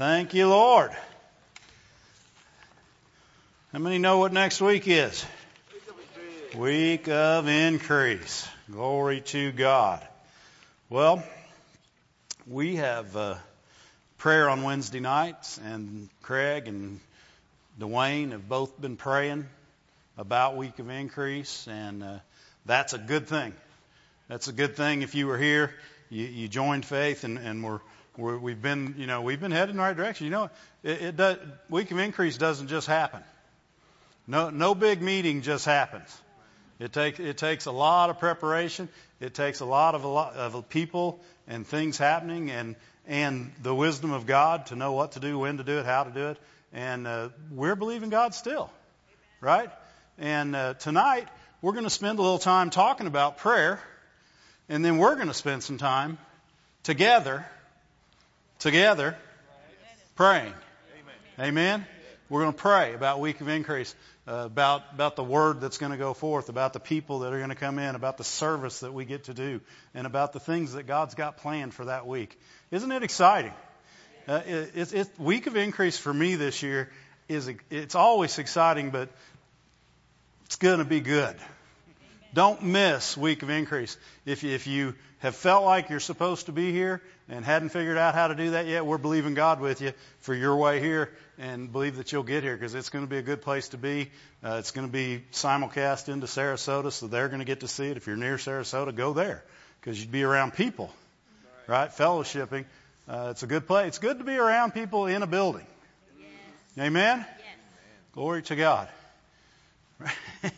Thank you, Lord. How many know what next week is? Week of increase. Glory to God. Well, we have uh, prayer on Wednesday nights, and Craig and Dwayne have both been praying about week of increase, and uh, that's a good thing. That's a good thing. If you were here, you, you joined faith, and, and we're we're, we've been, you know, we've been headed in the right direction. You know, it, it does, week of increase doesn't just happen. No, no big meeting just happens. It takes it takes a lot of preparation. It takes a lot of a lot of people and things happening, and and the wisdom of God to know what to do, when to do it, how to do it. And uh, we're believing God still, right? And uh, tonight we're going to spend a little time talking about prayer, and then we're going to spend some time together together praying. Amen. We're going to pray about week of increase, uh, about about the word that's going to go forth, about the people that are going to come in, about the service that we get to do, and about the things that God's got planned for that week. Isn't it exciting? Uh, it, it's, it's week of increase for me this year is it's always exciting, but it's going to be good. Don't miss week of increase. If you, if you have felt like you're supposed to be here and hadn't figured out how to do that yet, we're believing God with you for your way here and believe that you'll get here because it's going to be a good place to be. Uh, it's going to be simulcast into Sarasota, so they're going to get to see it. If you're near Sarasota, go there because you'd be around people, right? Fellowshipping. Uh, it's a good place. It's good to be around people in a building. Yes. Amen? Yes. Glory to God. Let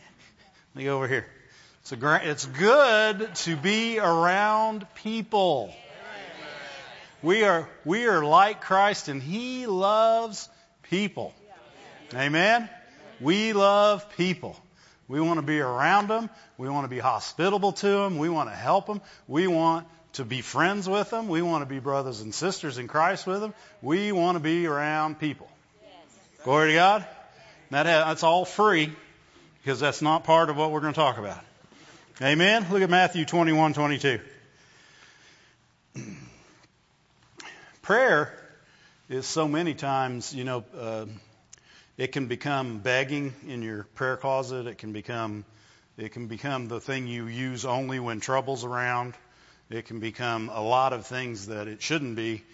me go over here. It's, a, it's good to be around people. We are, we are like Christ and He loves people. Amen? We love people. We want to be around them. We want to be hospitable to them. We want to help them. We want to be friends with them. We want to be brothers and sisters in Christ with them. We want to be around people. Glory to God. That, that's all free because that's not part of what we're going to talk about. Amen. Look at Matthew 21, 22. Prayer is so many times, you know, uh, it can become begging in your prayer closet. It can become, it can become the thing you use only when trouble's around. It can become a lot of things that it shouldn't be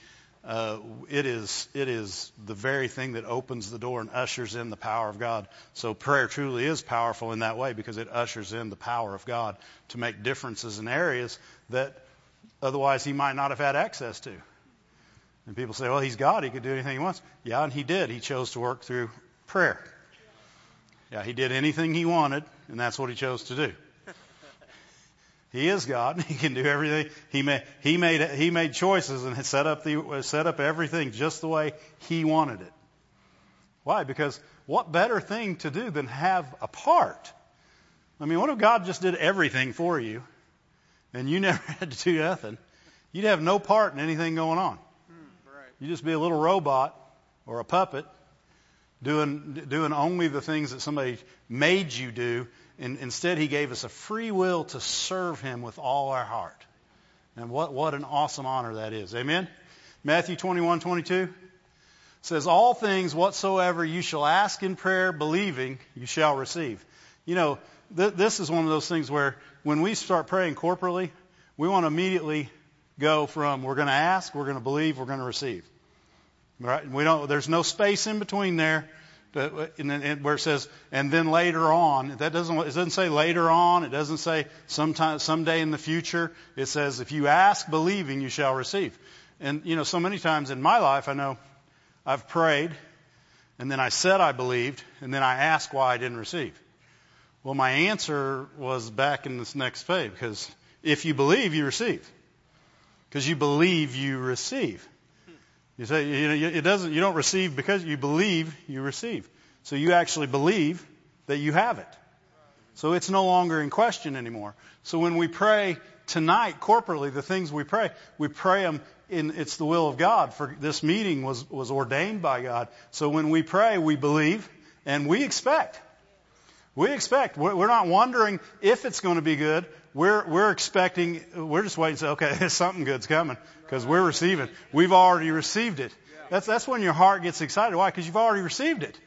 uh, it is it is the very thing that opens the door and ushers in the power of God. So prayer truly is powerful in that way because it ushers in the power of God to make differences in areas that otherwise he might not have had access to. And people say, "Well, he's God; he could do anything he wants." Yeah, and he did. He chose to work through prayer. Yeah, he did anything he wanted, and that's what he chose to do. He is God. He can do everything. He made, he made, he made choices and set up the, set up everything just the way he wanted it. Why? Because what better thing to do than have a part? I mean, what if God just did everything for you and you never had to do nothing? You'd have no part in anything going on. You'd just be a little robot or a puppet doing, doing only the things that somebody made you do and instead, He gave us a free will to serve Him with all our heart. And what, what an awesome honor that is. Amen? Matthew 21, 22 says, All things whatsoever you shall ask in prayer, believing, you shall receive. You know, th- this is one of those things where when we start praying corporately, we want to immediately go from we're going to ask, we're going to believe, we're going to receive. Right? We don't, there's no space in between there And where it says, and then later on. That doesn't, it doesn't say later on. It doesn't say sometime, someday in the future. It says, if you ask believing, you shall receive. And, you know, so many times in my life, I know I've prayed, and then I said I believed, and then I asked why I didn't receive. Well, my answer was back in this next page, because if you believe, you receive. Because you believe, you receive. You say you know, it doesn't. You don't receive because you believe. You receive. So you actually believe that you have it. So it's no longer in question anymore. So when we pray tonight corporately, the things we pray, we pray them in. It's the will of God. For this meeting was was ordained by God. So when we pray, we believe and we expect. We expect. We're not wondering if it's going to be good. We're, we're expecting, we're just waiting to say, okay, something good's coming because we're receiving. We've already received it. That's, that's when your heart gets excited. Why? Because you've already received it.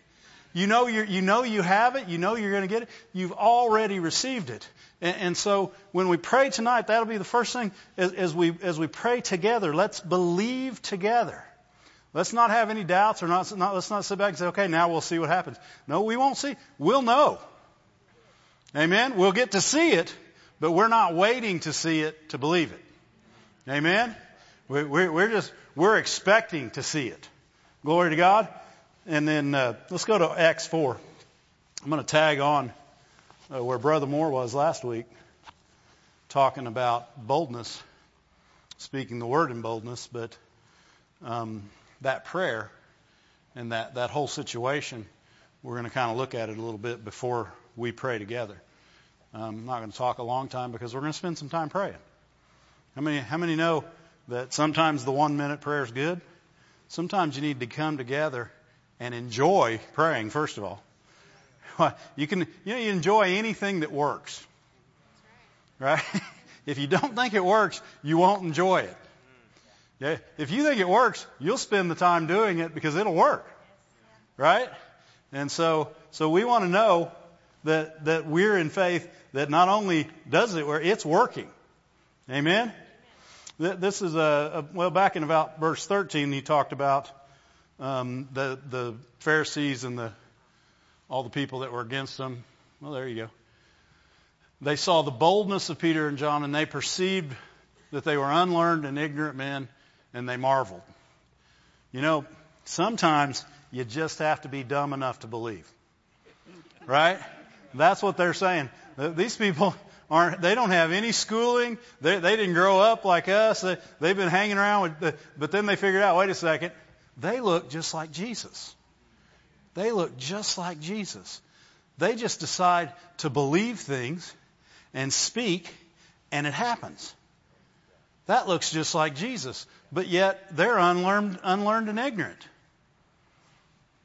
You know, you you know you have it. You know you're going to get it. You've already received it. And, and, so when we pray tonight, that'll be the first thing as, as, we as we pray together. Let's believe together. Let's not have any doubts or not, not. Let's not sit back and say, okay, now we'll see what happens. No, we won't see. We'll know. Amen. We'll get to see it, but we're not waiting to see it to believe it. Amen. We're, just we're expecting to see it. Glory to God. And then uh, let's go to Acts 4. I'm going to tag on uh, where Brother Moore was last week, talking about boldness, speaking the word in boldness, but um, that prayer and that, that whole situation, we're going to kind of look at it a little bit before we pray together. Um, I'm not going to talk a long time because we're going to spend some time praying. How many, how many know that sometimes the one minute prayer is good? Sometimes you need to come together and enjoy praying, first of all. You can, you know, you enjoy anything that works. Right? if you don't think it works, you won't enjoy it. Yeah? If you think it works, you'll spend the time doing it because it'll work. Right? And so, so we want to know that, that we're in faith that not only does it work, it's working. Amen? This is a, a well, back in about verse 13, he talked about um, the the Pharisees and the all the people that were against them. Well, there you go. They saw the boldness of Peter and John, and they perceived that they were unlearned and ignorant men, and they marveled. You know, sometimes you just have to be dumb enough to believe. Right? That's what they're saying. These people aren't, they don't have any schooling. They, they didn't grow up like us. They, they've been hanging around with, the, but then they figured out, wait a second, they look just like Jesus. They look just like Jesus. They just decide to believe things and speak, and it happens. That looks just like Jesus. But yet, they're unlearned, unlearned and ignorant.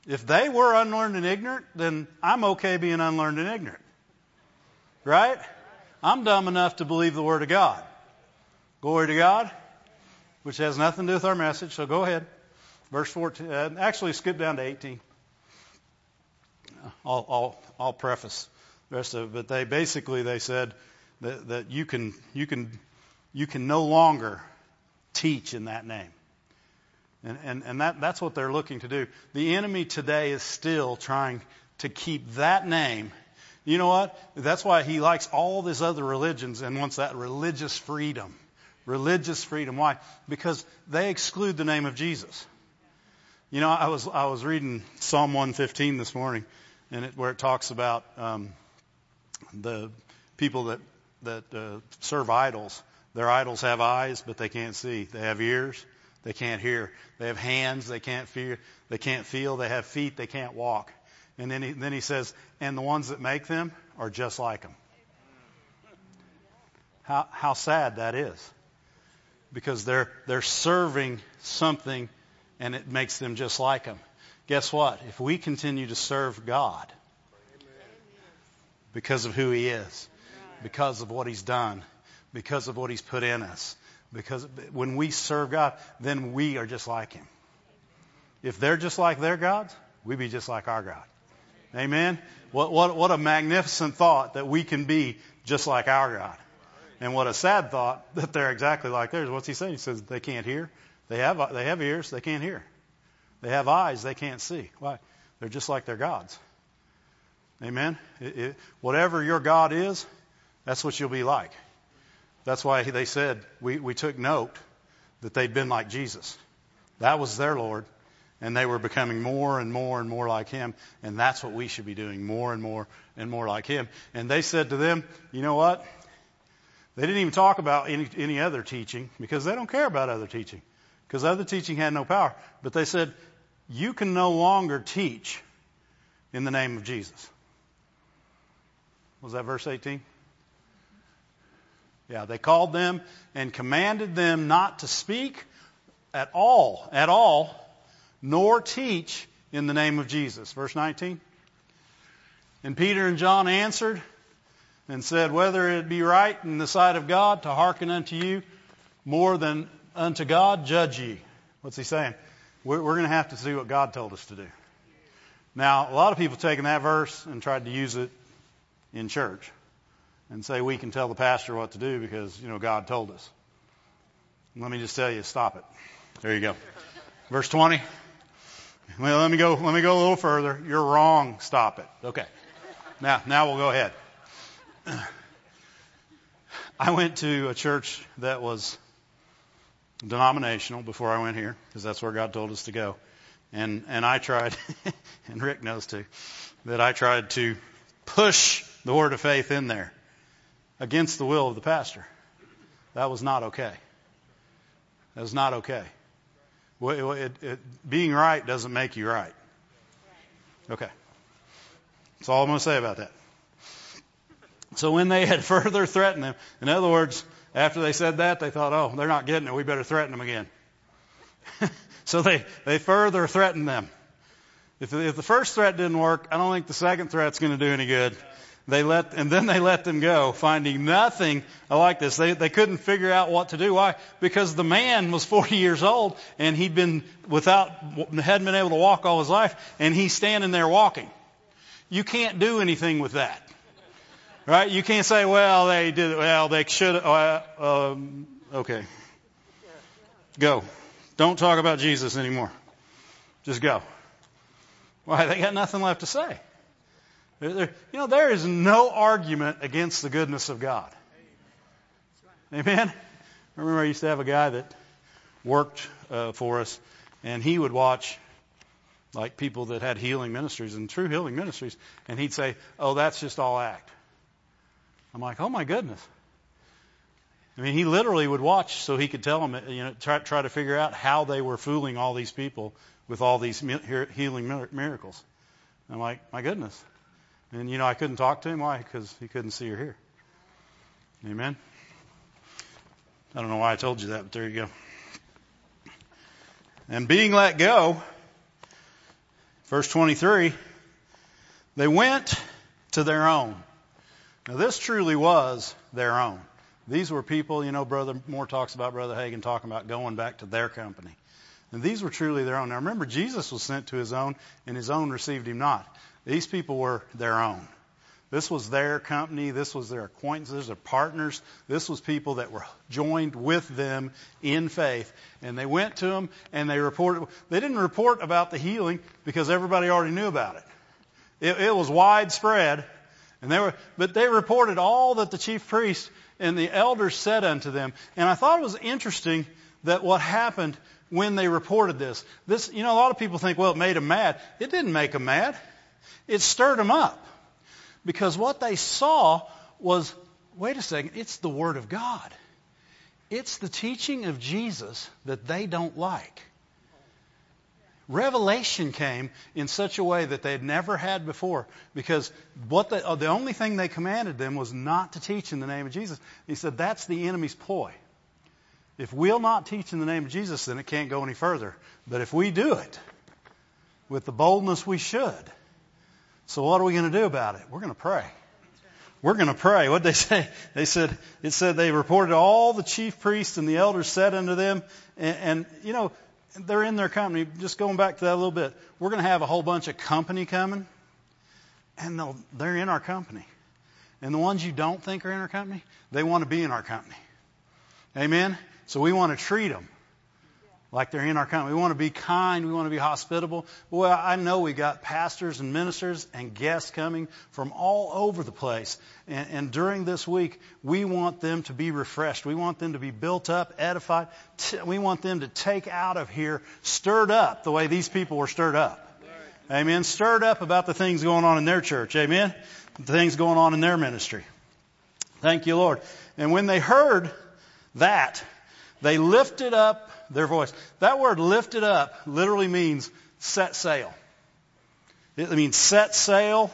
If they were unlearned and ignorant, then I'm okay being unlearned and ignorant. Right? I'm dumb enough to believe the Word of God. Glory to God, which has nothing to do with our message, so go ahead. Verse 14, uh, actually skip down to 18. I'll, I'll, I'll preface the rest of it, but they basically they said that, that you can you can you can no longer teach in that name. And, and, and that, that's what they're looking to do. The enemy today is still trying to keep that name. You know what? That's why he likes all these other religions and wants that religious freedom. Religious freedom. Why? Because they exclude the name of Jesus. You know, I was I was reading Psalm 115 this morning, and it, where it talks about um, the people that that uh, serve idols. Their idols have eyes, but they can't see. They have ears, they can't hear. They have hands, they can't feel. They can't feel. They have feet, they can't walk. And then he, then he says, and the ones that make them are just like them. How how sad that is, because they're they're serving something, and it makes them just like them. Guess what? If we continue to serve God because of who He is, because of what He's done, because of what He's put in us, because when we serve God, then we are just like Him. If they're just like their gods, we be just like our God. Amen. What, what, what a magnificent thought that we can be just like our God. And what a sad thought that they're exactly like theirs. What's he saying? He says they can't hear. They have, they have ears. They can't hear. They have eyes. They can't see. Why? They're just like their gods. Amen. It, it, whatever your God is, that's what you'll be like. That's why they said we, we took note that they'd been like Jesus. That was their Lord and they were becoming more and more and more like him. And that's what we should be doing, more and more and more like him. And they said to them, you know what? They didn't even talk about any, any other teaching because they don't care about other teaching because other teaching had no power. But they said, you can no longer teach in the name of Jesus. Was that verse 18? Yeah, they called them and commanded them not to speak at all, at all, nor teach in the name of Jesus. Verse 19. And Peter and John answered and said, Whether it be right in the sight of God to hearken unto you more than unto God, judge ye. What's he saying? we're, we're going to have to do what God told us to do. Now, a lot of people taken that verse and tried to use it in church and say we can tell the pastor what to do because, you know, God told us. Let me just tell you, stop it. There you go. Verse 20. Well, let me go, let me go a little further. You're wrong. Stop it. Okay. Now, now we'll go ahead. I went to a church that was denominational before I went here because that's where God told us to go. And, and I tried, and Rick knows too, that I tried to push the word of faith in there against the will of the pastor. That was not okay. That was not okay. It, it, being right doesn't make you right. Okay. That's all I'm going to say about that. So when they had further threatened them, in other words, after they said that, they thought, oh, they're not getting it. We better threaten them again. so they, they further threatened them. If, if the first threat didn't work, I don't think the second threat's going to do any good. They let, and then they let them go, finding nothing like this. They, they couldn't figure out what to do. Why? Because the man was 40 years old and he'd been without, hadn't been able to walk all his life and he's standing there walking. You can't do anything with that. Right? You can't say, well, they did, well, they should, uh, um, okay. Go. Don't talk about Jesus anymore. Just go. Why? They got nothing left to say. You know, there is no argument against the goodness of God. Amen? I remember I used to have a guy that worked uh, for us, and he would watch like people that had healing ministries and true healing ministries, and he'd say, "Oh, that's just all act." I'm like, "Oh my goodness." I mean, he literally would watch so he could tell them, you know, try, try to figure out how they were fooling all these people with all these healing miracles. I'm like, my goodness. And, you know, I couldn't talk to him. Why? Because he couldn't see or hear. Amen? I don't know why I told you that, but there you go. And being let go, verse 23, they went to their own. Now, this truly was their own. These were people, you know, Brother Moore talks about Brother Hagin talking about going back to their company. And these were truly their own. Now remember, Jesus was sent to his own, and his own received him not. These people were their own. This was their company. This was their acquaintances, their partners. This was people that were joined with them in faith. And they went to them and they reported. They didn't report about the healing because everybody already knew about it. It, it was widespread. And they were, but they reported all that the chief priest and the elders said unto them. And I thought it was interesting that what happened when they reported this. This, you know, a lot of people think, well, it made them mad. It didn't make them mad. It stirred them up because what they saw was wait a second, it's the Word of God. It's the teaching of Jesus that they don't like. Revelation came in such a way that they had never had before because what the only thing they commanded them was not to teach in the name of Jesus. He said that's the enemy's ploy. If we'll not teach in the name of Jesus, then it can't go any further. But if we do it with the boldness we should, so what are we going to do about it? We're going to pray. We're going to pray. What did they say? They said, it said they reported all the chief priests and the elders said unto them, and, and you know, they're in their company. Just going back to that a little bit, we're going to have a whole bunch of company coming, and they're in our company. And the ones you don't think are in our company, they want to be in our company. Amen? So we want to treat them like they're in our company. We want to be kind. We want to be hospitable. Well, I know we got pastors and ministers and guests coming from all over the place. And, and, during this week, we want them to be refreshed. We want them to be built up, edified. We want them to take out of here stirred up the way these people were stirred up. Amen. Stirred up about the things going on in their church. Amen. The things going on in their ministry. Thank you, Lord. And when they heard that, they lifted up their voice. That word lifted up literally means set sail. It means set sail.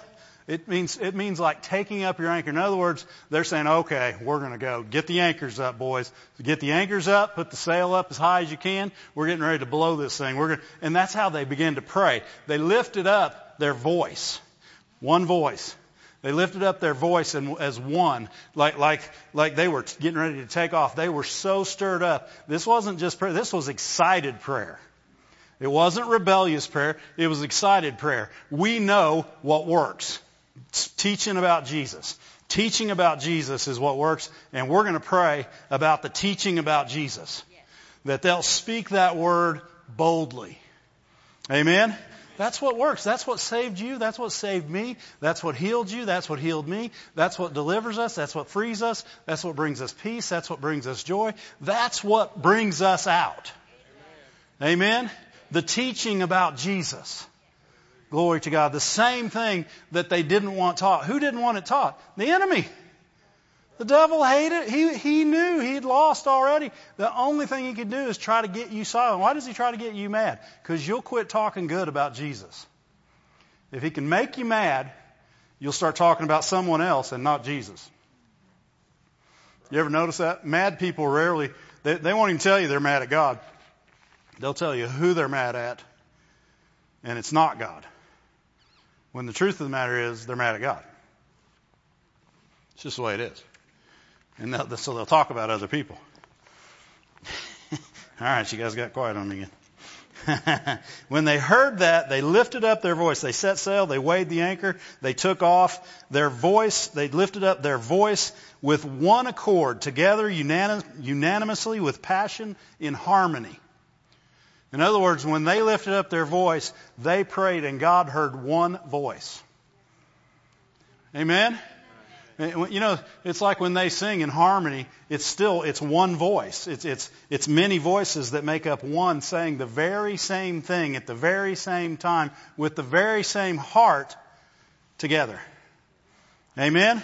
It means, it means like taking up your anchor. In other words, they're saying, okay, we're going to go. Get the anchors up, boys. Get the anchors up, put the sail up as high as you can. We're getting ready to blow this thing. We're going and that's how they began to pray. They lifted up their voice. One voice. They lifted up their voice and as one, like, like, like they were getting ready to take off. They were so stirred up. This wasn't just prayer, this was excited prayer. It wasn't rebellious prayer. It was excited prayer. We know what works. It's teaching about Jesus. Teaching about Jesus is what works, and we're going to pray about the teaching about Jesus. That they'll speak that word boldly. Amen? That's what works. That's what saved you. That's what saved me. That's what healed you. That's what healed me. That's what delivers us. That's what frees us. That's what brings us peace. That's what brings us joy. That's what brings us out. Amen? The teaching about Jesus. Glory to God. The same thing that they didn't want taught. Who didn't want it taught? The enemy. The devil hated. He, he knew he'd lost already. The only thing he could do is try to get you silent. Why does he try to get you mad? Because you'll quit talking good about Jesus. If he can make you mad, you'll start talking about someone else and not Jesus. You ever notice that? Mad people rarely, they, they won't even tell you they're mad at God. They'll tell you who they're mad at, and it's not God. When the truth of the matter is, they're mad at God. It's just the way it is. And they'll, so they'll talk about other people. All right, you guys got quiet on me again. when they heard that, they lifted up their voice. They set sail, they weighed the anchor, they took off. Their voice, they lifted up their voice with one accord, together unanim- unanimously with passion in harmony. In other words, when they lifted up their voice, they prayed and God heard one voice. Amen? You know, it's like when they sing in harmony, it's still, it's one voice. It's, it's, it's many voices that make up one saying the very same thing at the very same time with the very same heart together. Amen?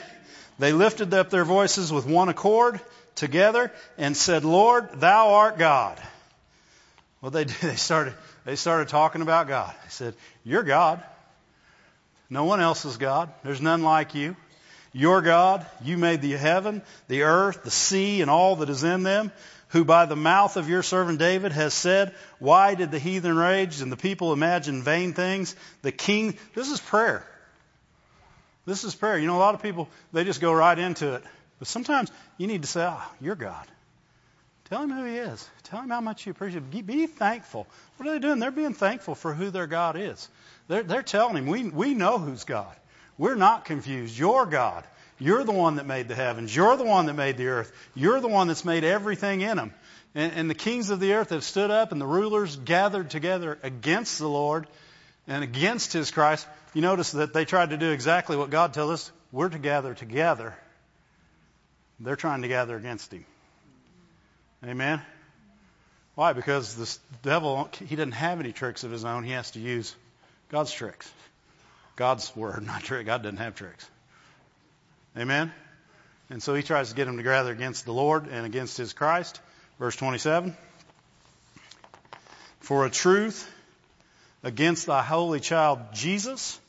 They lifted up their voices with one accord together and said, Lord, thou art God. Well, they did. They started, they started talking about God. They said, You're God. No one else is God. There's none like you. You're God. You made the heaven, the earth, the sea, and all that is in them, who by the mouth of your servant David has said, Why did the heathen rage and the people imagine vain things? The king, this is prayer. This is prayer. You know, a lot of people, they just go right into it. But sometimes you need to say, Ah, oh, you're God. Tell him who he is. Tell him how much you appreciate him. Be thankful. What are they doing? They're being thankful for who their God is. They're, they're telling him, we, we know who's God. We're not confused. You're God. You're the one that made the heavens. You're the one that made the earth. You're the one that's made everything in them. And, and the kings of the earth have stood up and the rulers gathered together against the Lord and against his Christ. You notice that they tried to do exactly what God tells us. We're to gather together. They're trying to gather against him. Amen? Why? Because the devil, he doesn't have any tricks of his own. He has to use God's tricks. God's word, not trick. God doesn't have tricks. Amen? And so he tries to get them to gather against the Lord and against his Christ. Verse 27. For a truth against thy holy child Jesus,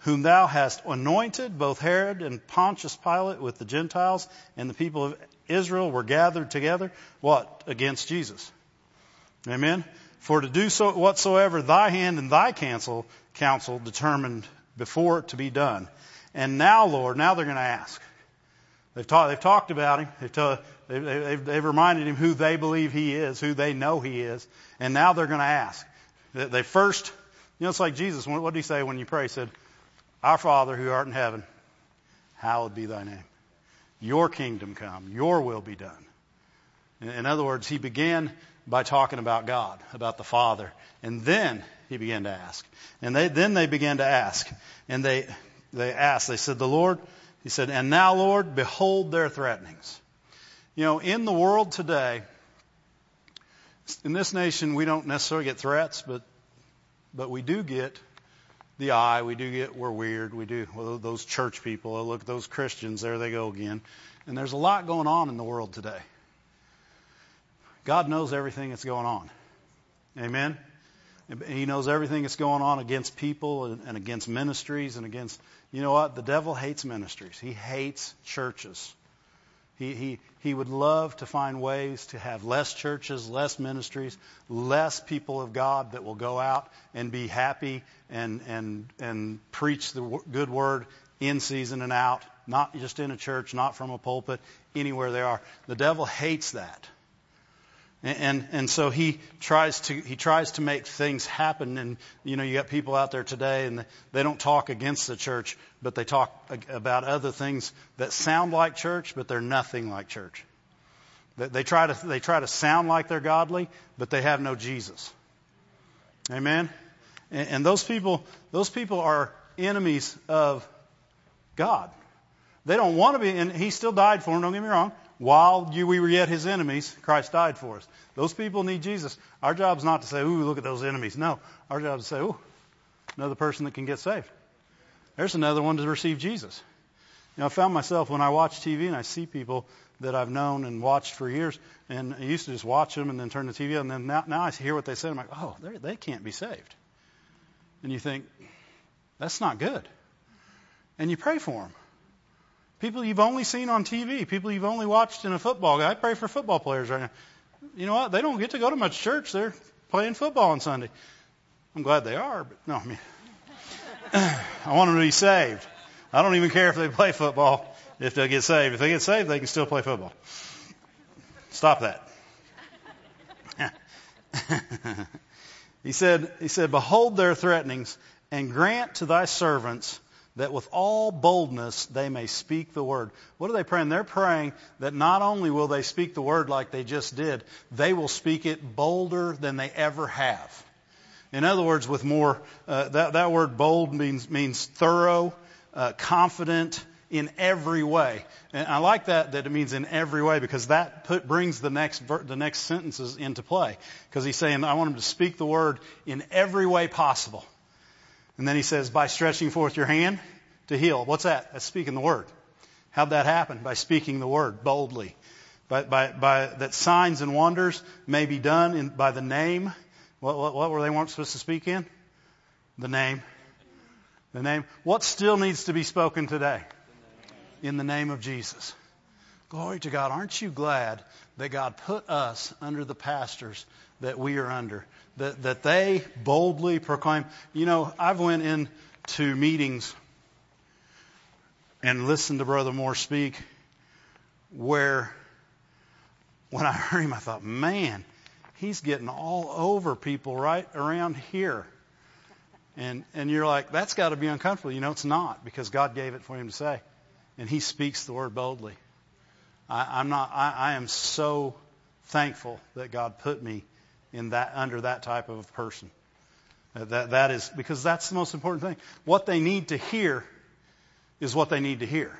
whom thou hast anointed, both Herod and Pontius Pilate with the Gentiles and the people of Israel were gathered together. What? Against Jesus. Amen? For to do so whatsoever thy hand and thy counsel, counsel determined before it to be done. And now, Lord, now they're going to ask. They've, talk, they've talked about him. They've, ta- they've, they've, they've, reminded him who they believe he is, who they know he is. And now they're going to ask. They, they first, you know, it's like Jesus. What did he say when you pray? He said, Our Father who art in heaven, hallowed be thy name. Your kingdom come. Your will be done. In, other words, he began by talking about God, about the Father. And then he began to ask. And they, then they began to ask. And they, they asked, they said, the Lord, he said, and now Lord, behold their threatenings. You know, in the world today, in this nation, we don't necessarily get threats, but, but we do get the eye. We do get we're weird. We do well, those church people. Oh, look those Christians. There they go again. And there's a lot going on in the world today. God knows everything that's going on. Amen. He knows everything that's going on against people and, and against ministries and against, you know what? The devil hates ministries. He hates churches. He, he, he would love to find ways to have less churches, less ministries, less people of God that will go out and be happy and, and, and preach the good word in season and out, not just in a church, not from a pulpit, anywhere they are. The devil hates that. And, and so he tries to he tries to make things happen and you know you got people out there today and they don't talk against the church but they talk about other things that sound like church but they're nothing like church. They, they try to they try to sound like they're godly but they have no Jesus. Amen. And, and those people those people are enemies of God. They don't want to be, and He still died for them. Don't get me wrong. While you, we were yet his enemies, Christ died for us. Those people need Jesus. Our job is not to say, ooh, look at those enemies. No. Our job is to say, ooh, another person that can get saved. There's another one to receive Jesus. You know, I found myself when I watch TV and I see people that I've known and watched for years, and I used to just watch them and then turn the TV on, and then now, now I hear what they say. And I'm like, oh, they can't be saved. And you think, that's not good. And you pray for them. People you've only seen on TV, people you've only watched in a football game. I pray for football players right now. You know what? They don't get to go to much church. They're playing football on Sunday. I'm glad they are, but no, I mean, I want them to be saved. I don't even care if they play football if they get saved. If they get saved, they can still play football. Stop that. he said, he said, behold their threatenings and grant to thy servants that with all boldness they may speak the word. What are they praying? They're praying that not only will they speak the word like they just did, they will speak it bolder than they ever have. In other words, with more, uh, that, that word bold means, means thorough, uh, confident in every way. And I like that, that it means in every way because that put, brings the next, the next sentences into play. Because he's saying, I want them to speak the word in every way possible. And then he says, by stretching forth your hand to heal. What's that? That's speaking the word. How'd that happen? By speaking the word boldly. By, by, by that signs and wonders may be done in, by the name. What, what, what were they weren't supposed to speak in? The name. The name. What still needs to be spoken today? In the name of Jesus. Glory to God. Aren't you glad that God put us under the pastors that we are under? That, that they boldly proclaim. You know, I've went into meetings and listened to Brother Moore speak where when I heard him, I thought, man, he's getting all over people right around here. And, and you're like, that's got to be uncomfortable. You know, it's not because God gave it for him to say. And he speaks the word boldly. I, I'm not, I, I am so thankful that God put me in that under that type of person. That that is because that's the most important thing. What they need to hear is what they need to hear.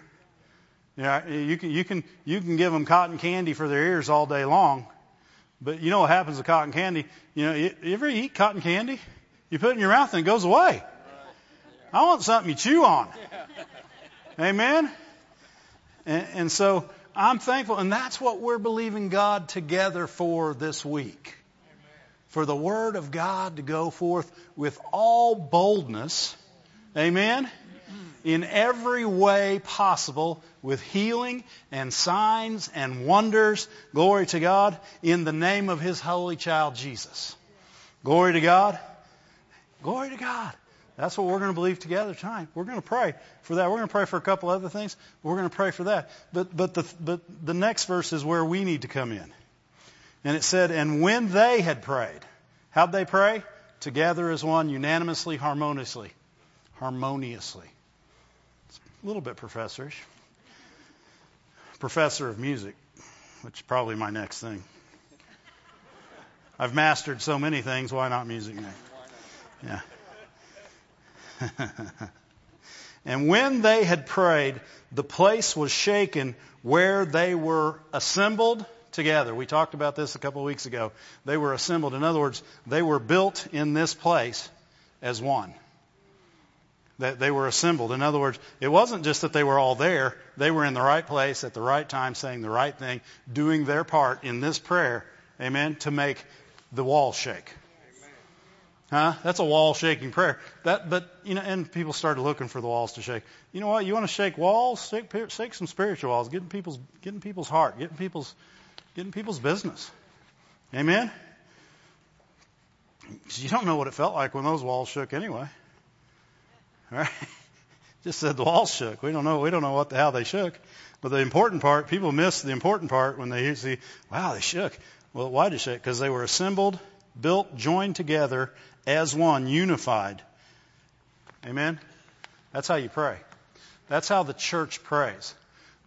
You, know, you can you can you can give them cotton candy for their ears all day long, but you know what happens to cotton candy? You know, you, you ever eat cotton candy? You put it in your mouth and it goes away. I want something you chew on. Amen. And, and so I'm thankful, and that's what we're believing God together for this week for the Word of God to go forth with all boldness, amen, in every way possible with healing and signs and wonders, glory to God, in the name of His holy child Jesus. Glory to God. Glory to God. That's what we're going to believe together tonight. We're going to pray for that. We're going to pray for a couple other things. We're going to pray for that. But, but, the, but the next verse is where we need to come in. And it said, and when they had prayed, how'd they pray? Together as one, unanimously, harmoniously. Harmoniously. It's a little bit professorish. Professor of music, which is probably my next thing. I've mastered so many things, why not music now? Yeah. and when they had prayed, the place was shaken where they were assembled together. We talked about this a couple of weeks ago. They were assembled. In other words, they were built in this place as one. That they were assembled. In other words, it wasn't just that they were all there. They were in the right place at the right time, saying the right thing, doing their part in this prayer, amen, to make the wall shake. Huh? That's a wall shaking prayer. That, but you know, and people started looking for the walls to shake. You know what? You want to shake walls? Shake, shake some spiritual walls. Getting people's, getting people's heart, getting people's getting people's business. Amen? You don't know what it felt like when those walls shook anyway. All right? Just said the walls shook. We don't know. We don't know what the, how they shook. But the important part, people miss the important part when they see, wow, they shook. Well, why did shake? Because they were assembled, built, joined together as one, unified. Amen? That's how you pray. That's how the church prays.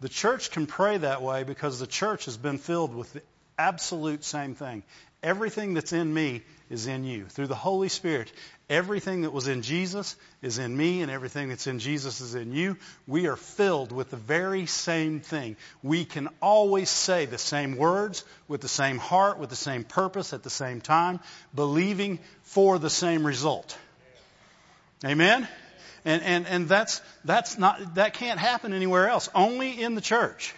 The church can pray that way because the church has been filled with the absolute same thing. Everything that's in me is in you. Through the Holy Spirit, everything that was in Jesus is in me, and everything that's in Jesus is in you. We are filled with the very same thing. We can always say the same words with the same heart, with the same purpose at the same time, believing for the same result. Amen? And, and, and that's, that's not, that can't happen anywhere else. Only in the church.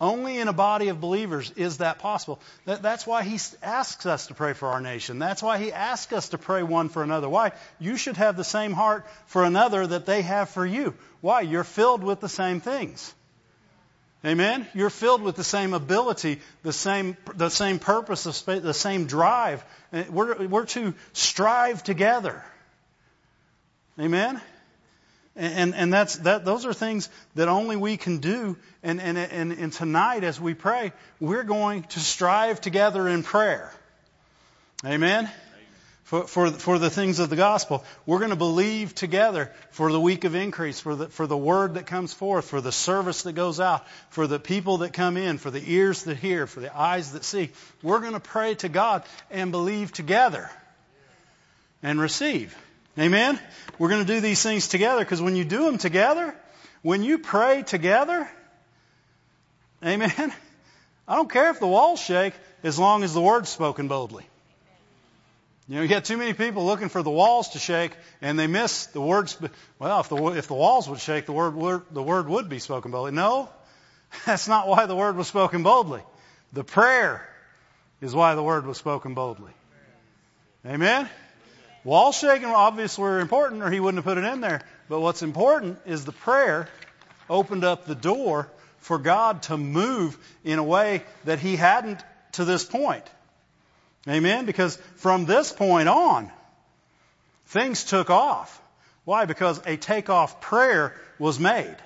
Only in a body of believers is that possible. That, that's why he asks us to pray for our nation. That's why he asks us to pray one for another. Why? You should have the same heart for another that they have for you. Why? You're filled with the same things. Amen? You're filled with the same ability, the same, the same purpose, the same drive. We're, we're to strive together. Amen? And, and that's, that, those are things that only we can do. And, and, and, and tonight, as we pray, we're going to strive together in prayer. Amen? For, for, for the things of the gospel. We're going to believe together for the week of increase, for the, for the word that comes forth, for the service that goes out, for the people that come in, for the ears that hear, for the eyes that see. We're going to pray to God and believe together and receive. Amen? We're going to do these things together because when you do them together, when you pray together, amen, I don't care if the walls shake as long as the word's spoken boldly. You know, you get too many people looking for the walls to shake, and they miss the words. Well, if the if the walls would shake, the word, word the word would be spoken boldly. No, that's not why the word was spoken boldly. The prayer is why the word was spoken boldly. Amen. Wall shaking obviously were important, or he wouldn't have put it in there. But what's important is the prayer opened up the door for God to move in a way that he hadn't to this point. Amen? Because from this point on, things took off. Why? Because a takeoff prayer was made.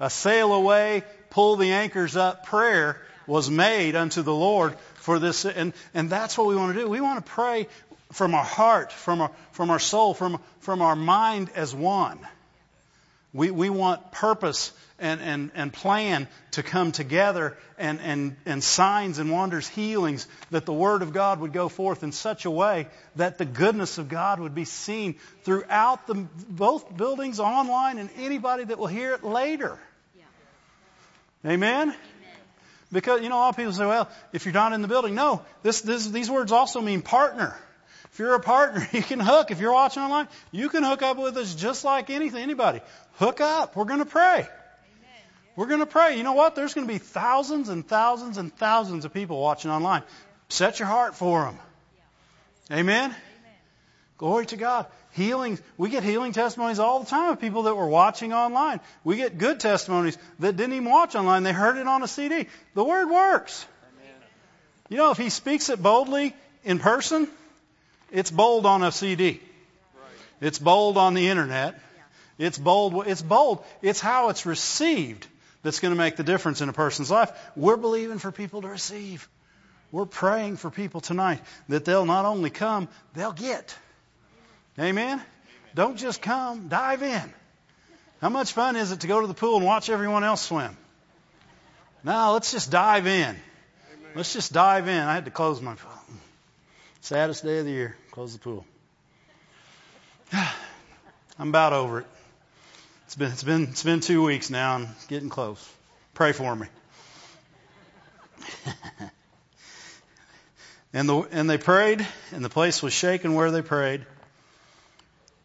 A sail away, pull the anchors up prayer was made unto the Lord for this. And, and that's what we want to do. We want to pray from our heart, from our, from our soul, from, from our mind as one. We, we want purpose and, and, and plan to come together and, and, and signs and wonders, healings, that the Word of God would go forth in such a way that the goodness of God would be seen throughout the, both buildings online and anybody that will hear it later. Yeah. Amen? Amen? Because, you know, a lot of people say, well, if you're not in the building. No, this, this, these words also mean partner. If you're a partner, you can hook. If you're watching online, you can hook up with us just like anything, anybody. Hook up. We're going to pray. We're going to pray. You know what? There's going to be thousands and thousands and thousands of people watching online. Set your heart for them. Amen? Amen. Glory to God. Healing. We get healing testimonies all the time of people that were watching online. We get good testimonies that didn't even watch online. They heard it on a CD. The Word works. Amen. You know, if He speaks it boldly in person, it's bold on a CD. It's bold on the internet. It's bold. It's bold. It's how it's received that's going to make the difference in a person's life. We're believing for people to receive. We're praying for people tonight that they'll not only come, they'll get. Amen? Don't just come, dive in. How much fun is it to go to the pool and watch everyone else swim? No, let's just dive in. Let's just dive in. I had to close my saddest day of the year. Close the pool. I'm about over it. It's been, it's been, it's been two weeks now. I'm getting close. Pray for me. and, the, and they prayed, and the place was shaken where they prayed.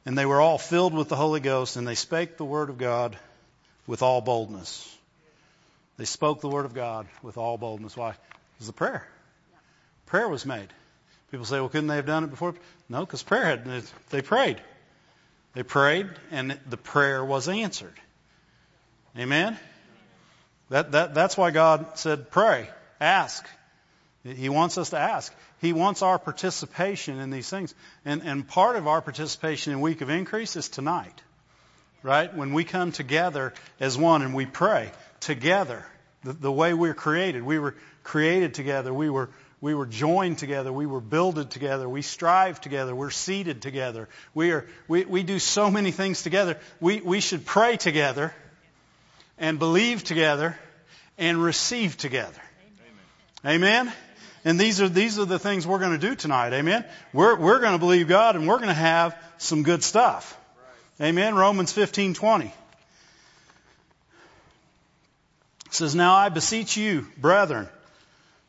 And they were all filled with the Holy Ghost, and they spake the word of God with all boldness. They spoke the word of God with all boldness. Why? It was a prayer. Prayer was made. People say, well, couldn't they have done it before? No, because prayer had, they prayed. They prayed, and the prayer was answered. Amen? That, that, that's why God said, pray, ask. He wants us to ask. He wants our participation in these things. And, and part of our participation in Week of Increase is tonight. Right? When we come together as one and we pray together, the, the way we're created. We were created together. We were we were joined together. We were builded together. We strive together. We're seated together. We, are, we, we do so many things together. We, we should pray together and believe together and receive together. Amen? Amen? And these are, these are the things we're going to do tonight. Amen? We're, we're going to believe God and we're going to have some good stuff. Amen? Romans 15, 20. It says, Now I beseech you, brethren,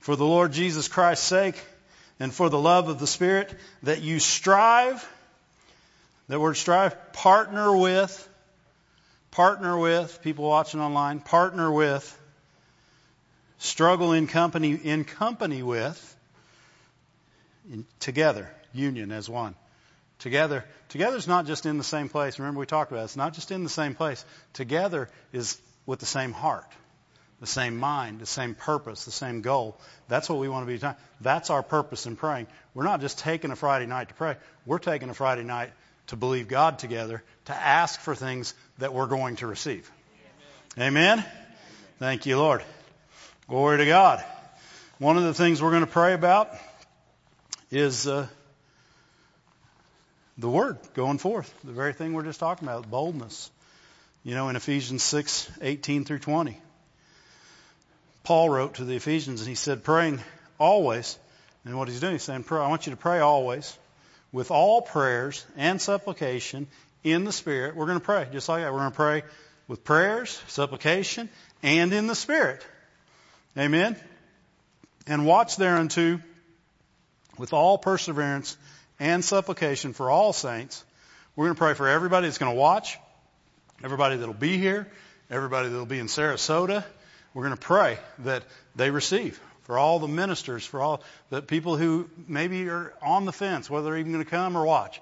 for the Lord Jesus Christ's sake and for the love of the Spirit, that you strive, that word strive, partner with, partner with, people watching online, partner with, struggle in company, in company with, in, together, union as one. Together, together is not just in the same place. Remember we talked about it. It's not just in the same place. Together is with the same heart the same mind, the same purpose, the same goal. That's what we want to be. That's our purpose in praying. We're not just taking a Friday night to pray. We're taking a Friday night to believe God together, to ask for things that we're going to receive. Amen? Amen? Thank you, Lord. Glory to God. One of the things we're going to pray about is uh, the Word going forth. The very thing we're just talking about, boldness. You know, in Ephesians 6, 18 through 20. Paul wrote to the Ephesians and he said, praying always. And what he's doing, he's saying, I want you to pray always with all prayers and supplication in the Spirit. We're going to pray just like that. We're going to pray with prayers, supplication, and in the Spirit. Amen. And watch thereunto with all perseverance and supplication for all saints. We're going to pray for everybody that's going to watch, everybody that'll be here, everybody that'll be in Sarasota, we're going to pray that they receive for all the ministers, for all the people who maybe are on the fence, whether they're even going to come or watch,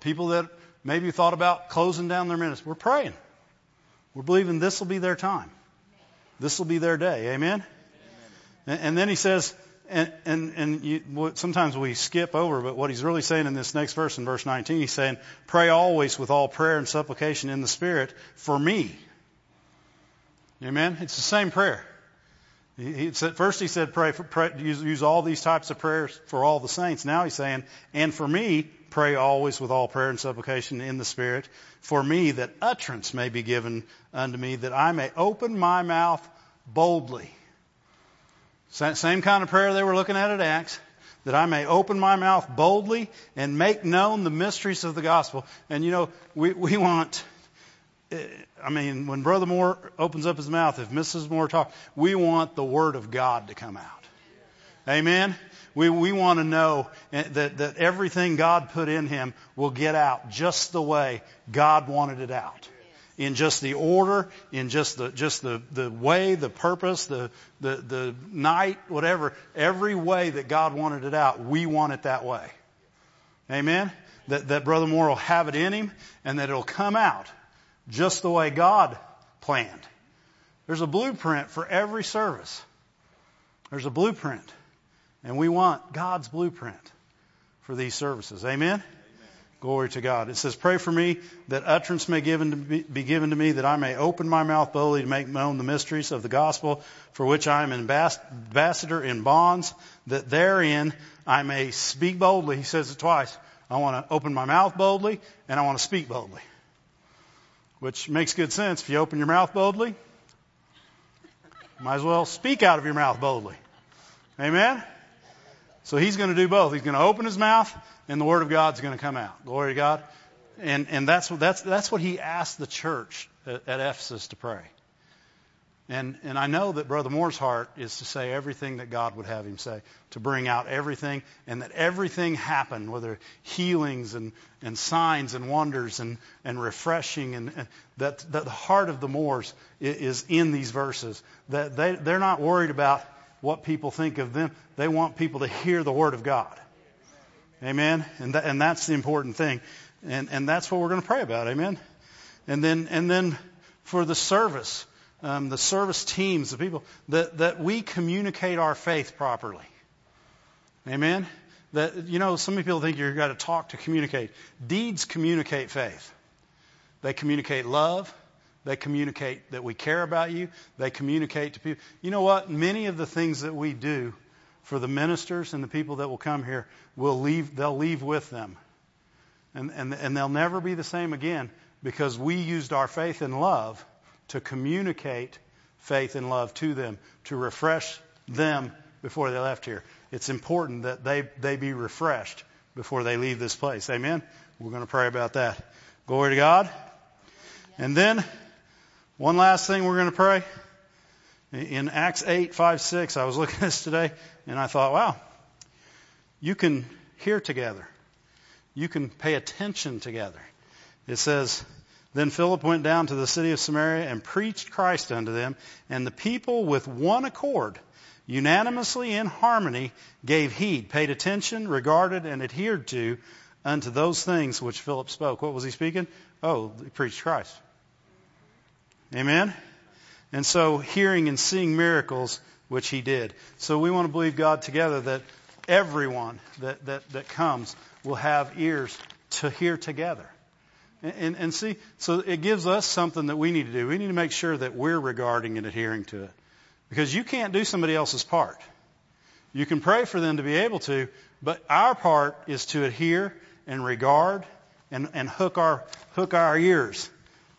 people that maybe thought about closing down their ministry. We're praying. We're believing this will be their time. This will be their day. Amen? And, and then he says, and, and, and you, sometimes we skip over, but what he's really saying in this next verse, in verse 19, he's saying, pray always with all prayer and supplication in the Spirit for me Amen? It's the same prayer. He, said, first he said, pray, for, pray use, use all these types of prayers for all the saints. Now he's saying, and for me, pray always with all prayer and supplication in the Spirit, for me that utterance may be given unto me, that I may open my mouth boldly. Same kind of prayer they were looking at at Acts, that I may open my mouth boldly and make known the mysteries of the gospel. And you know, we, we want I mean, when Brother Moore opens up his mouth, if Mrs. Moore talks, we want the Word of God to come out. Amen? We, we want to know eh, that, that everything God put in him will get out just the way God wanted it out. In just the order, in just the, just the, the way, the purpose, the, the, the night, whatever, every way that God wanted it out, we want it that way. Amen? That, that Brother Moore will have it in him and that it'll come out just the way God planned. There's a blueprint for every service. There's a blueprint. And we want God's blueprint for these services. Amen? Amen? Glory to God. It says, Pray for me that utterance may be given to me, that I may open my mouth boldly to make known the mysteries of the gospel, for which I am ambassador in bonds, that therein I may speak boldly. He says it twice. I want to open my mouth boldly, and I want to speak boldly which makes good sense. If you open your mouth boldly, might as well speak out of your mouth boldly. Amen? So he's going to do both. He's going to open his mouth, and the word of God's going to come out. Glory to God. And, and that's, what, that's, that's what he asked the church at, at Ephesus to pray. And, and I know that Brother Moore's heart is to say everything that God would have him say, to bring out everything, and that everything happened, whether healings and, and signs and wonders and, and refreshing, and, and that, that the heart of the Moores is, is in these verses. That they, they're not worried about what people think of them. They want people to hear the Word of God. Amen? And, that, and that's the important thing. And, and that's what we're going to pray about. Amen? And then, and then for the service um, the service teams, the people, that, that we communicate our faith properly. Amen? That, you know, some people think you've got to talk to communicate. Deeds communicate faith. They communicate love. They communicate that we care about you. They communicate to people. You know what? Many of the things that we do for the ministers and the people that will come here will leave they'll leave with them. And, and, and they'll never be the same again because we used our faith and love to communicate faith and love to them, to refresh them before they left here. It's important that they, they be refreshed before they leave this place. Amen? We're going to pray about that. Glory to God. And then, one last thing we're going to pray. In Acts 8, 5, 6, I was looking at this today and I thought, wow, you can hear together. You can pay attention together. It says, Then Philip went down to the city of Samaria and preached Christ unto them, and the people with one accord, unanimously in harmony, gave heed, paid attention, regarded, and adhered to unto those things which Philip spoke. What was he speaking? Oh, he preached Christ. Amen? And so hearing and seeing miracles, which he did. So we want to believe God together that everyone that, that, that comes will have ears to hear together. And, and, and see, so it gives us something that we need to do. We need to make sure that we're regarding and adhering to it. Because you can't do somebody else's part. You can pray for them to be able to, but our part is to adhere and regard and, and hook our hook our ears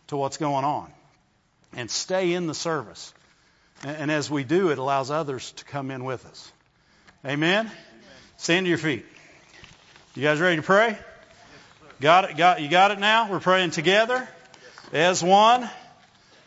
to what's going on and stay in the service. And, and as we do, it allows others to come in with us. Amen? Amen. Stand to your feet. You guys ready to pray? Got it? Got, you got it now? We're praying together as one,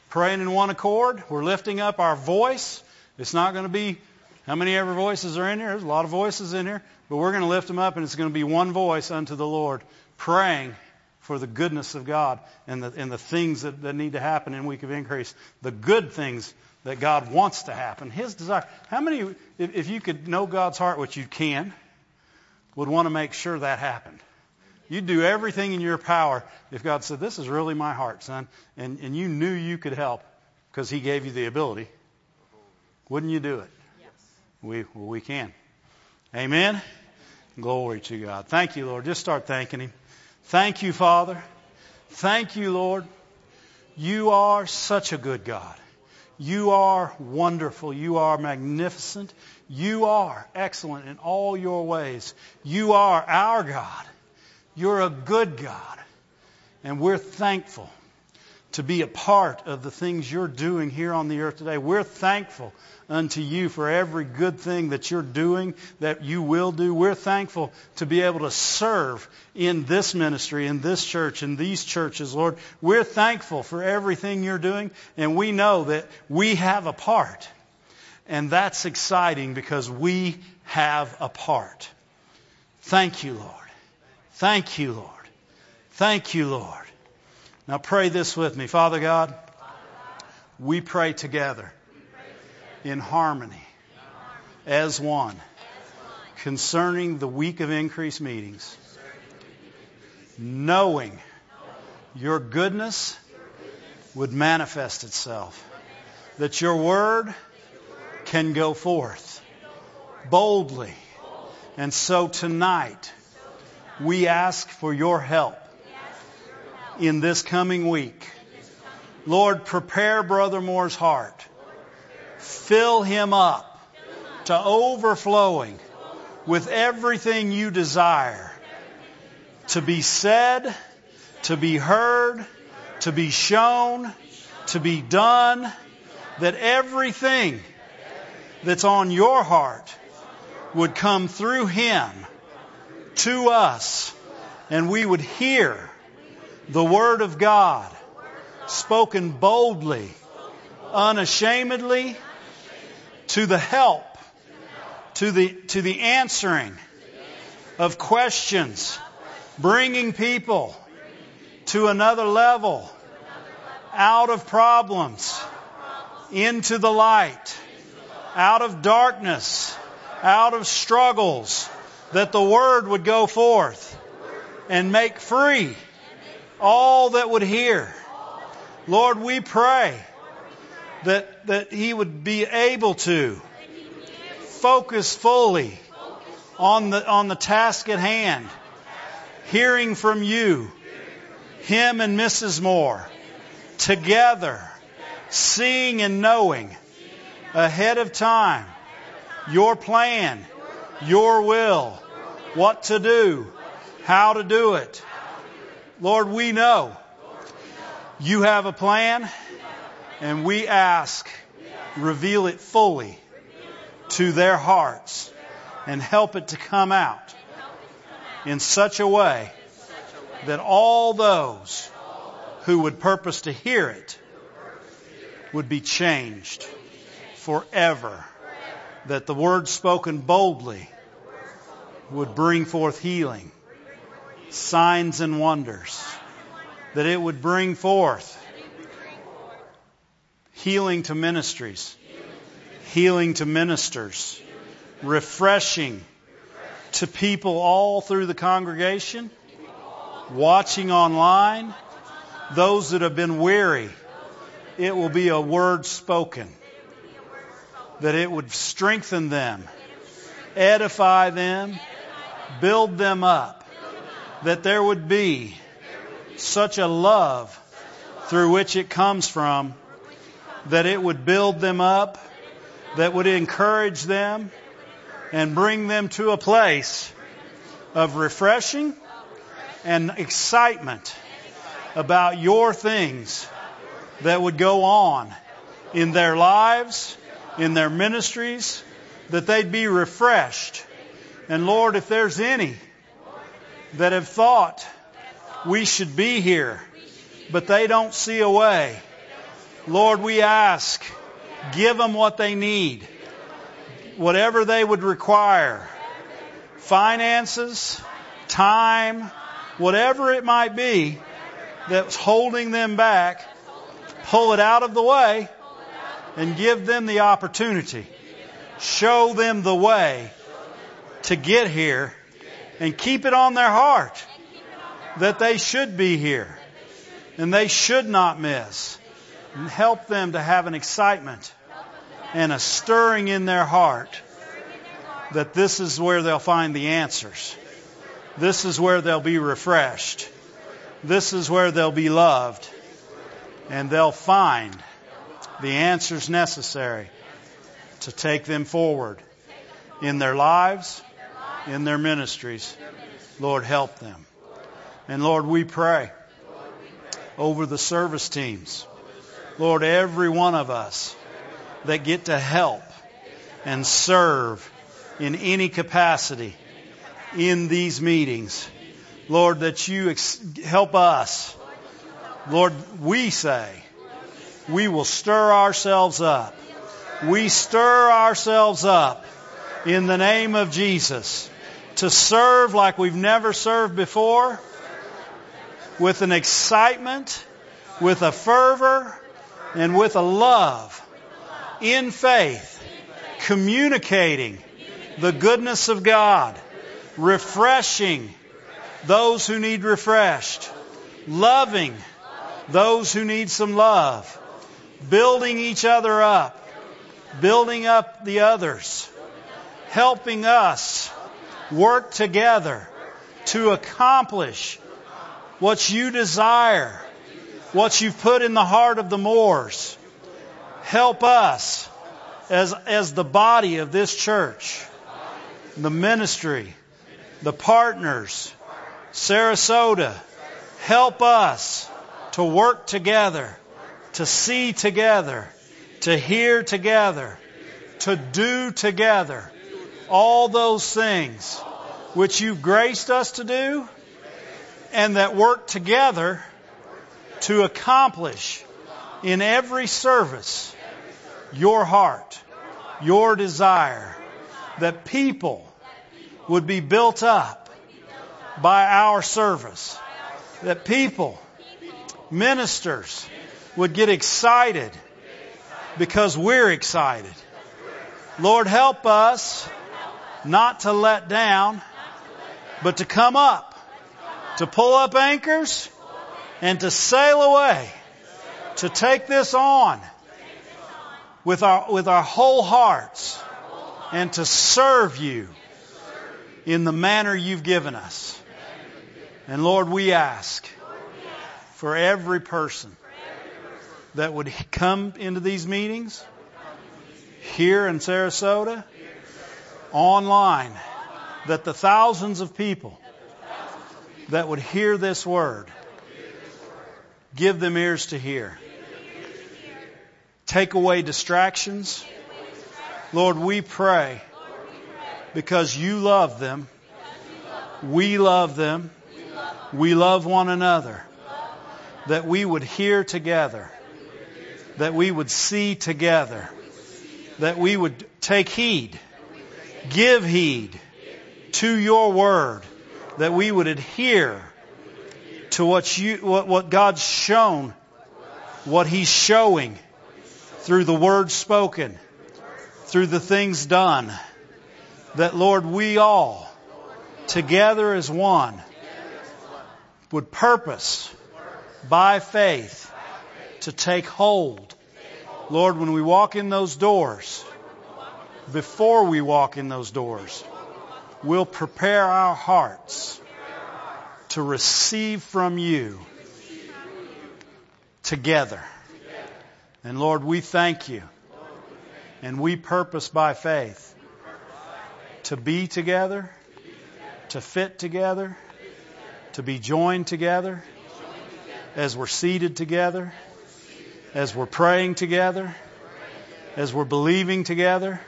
praying in one accord. We're lifting up our voice. It's not going to be how many ever voices are in here. There's a lot of voices in here, but we're going to lift them up, and it's going to be one voice unto the Lord, praying for the goodness of God and the, and the things that, that need to happen in week of increase, the good things that God wants to happen, His desire. How many, if, if you could know God's heart, which you can, would want to make sure that happened? You'd do everything in your power if God said, This is really my heart, son, and, and you knew you could help because He gave you the ability. Wouldn't you do it? Yes. We, well, we can. Amen? Glory to God. Thank you, Lord. Just start thanking Him. Thank you, Father. Thank you, Lord. You are such a good God. You are wonderful. You are magnificent. You are excellent in all your ways. You are our God. You're a good God. And we're thankful to be a part of the things you're doing here on the earth today. We're thankful unto you for every good thing that you're doing, that you will do. We're thankful to be able to serve in this ministry, in this church, in these churches, Lord. We're thankful for everything you're doing, and we know that we have a part. And that's exciting because we have a part. Thank you, Lord. Thank you, Lord. Thank you, Lord. Now pray this with me. Father God, we pray together in harmony as one concerning the week of increased meetings, knowing your goodness would manifest itself, that your word can go forth boldly. And so tonight, we ask for your help in this coming week. Lord, prepare Brother Moore's heart Fill him up to overflowing with everything you desire to be said, to be heard, to be shown, to be done, that everything that's on your heart would come through him to us and we would hear the Word of God spoken boldly, unashamedly, to the help, to the, to the answering of questions, bringing people to another level, out of problems, into the light, out of darkness, out of struggles, that the Word would go forth and make free all that would hear. Lord, we pray that, that he would be able to focus fully on the, on the task at hand, hearing from you, him and Mrs. Moore, together, seeing and knowing ahead of time your plan, your will, what to do, how to do it. Lord, we know you have a plan and we ask, reveal it fully to their hearts and help it to come out in such a way that all those who would purpose to hear it would be changed forever. That the word spoken boldly would bring forth healing, signs and wonders. That it would bring forth healing to ministries, healing to ministers, refreshing to people all through the congregation, watching online, those that have been weary. It will be a word spoken that it would strengthen them, edify them, build them up, that there would be such a love through which it comes from that it would build them up, that would encourage them, and bring them to a place of refreshing and excitement about your things that would go on in their lives, in their ministries, that they'd be refreshed. And Lord, if there's any that have thought we should be here, but they don't see a way, Lord, we ask, give them what they need, whatever they would require. Finances, time, whatever it might be that's holding them back, pull it out of the way and give them the opportunity. Show them the way to get here and keep it on their heart that they should be here and they should not miss and help them to have an excitement and a stirring in their heart that this is where they'll find the answers. This is where they'll be refreshed. This is where they'll be loved. And they'll find the answers necessary to take them forward in their lives, in their ministries. Lord, help them. And Lord, we pray over the service teams. Lord, every one of us that get to help and serve in any capacity in these meetings. Lord, that you ex- help us. Lord, we say we will stir ourselves up. We stir ourselves up in the name of Jesus to serve like we've never served before with an excitement, with a fervor, and with a love in faith, communicating the goodness of God, refreshing those who need refreshed, loving those who need some love, building each other up, building up the others, helping us work together to accomplish what you desire what you've put in the heart of the Moores. Help us as, as the body of this church, the ministry, the partners, Sarasota. Help us to work together, to see together, to hear together, to do together all those things which you've graced us to do and that work together to accomplish in every service your heart, your desire, that people would be built up by our service, that people, ministers, would get excited because we're excited. Lord, help us not to let down, but to come up, to pull up anchors and to sail away, to take this on with our, with our whole hearts and to serve you in the manner you've given us. And Lord, we ask for every person that would come into these meetings here in Sarasota online that the thousands of people that would hear this word give them ears to hear. Take away distractions. Lord, we pray because you love them. We love them. We love one another. That we would hear together. That we would see together. That we would take heed. Give heed to your word. That we would adhere to what you, what, what God's shown, what He's showing through the words spoken, through the things done. That Lord, we all, together as one, would purpose by faith to take hold. Lord, when we walk in those doors, before we walk in those doors, we'll prepare our hearts to receive from you together. And Lord, we thank you. And we purpose by faith to be together, to fit together, to be joined together as we're seated together, as we're praying together, as we're believing together,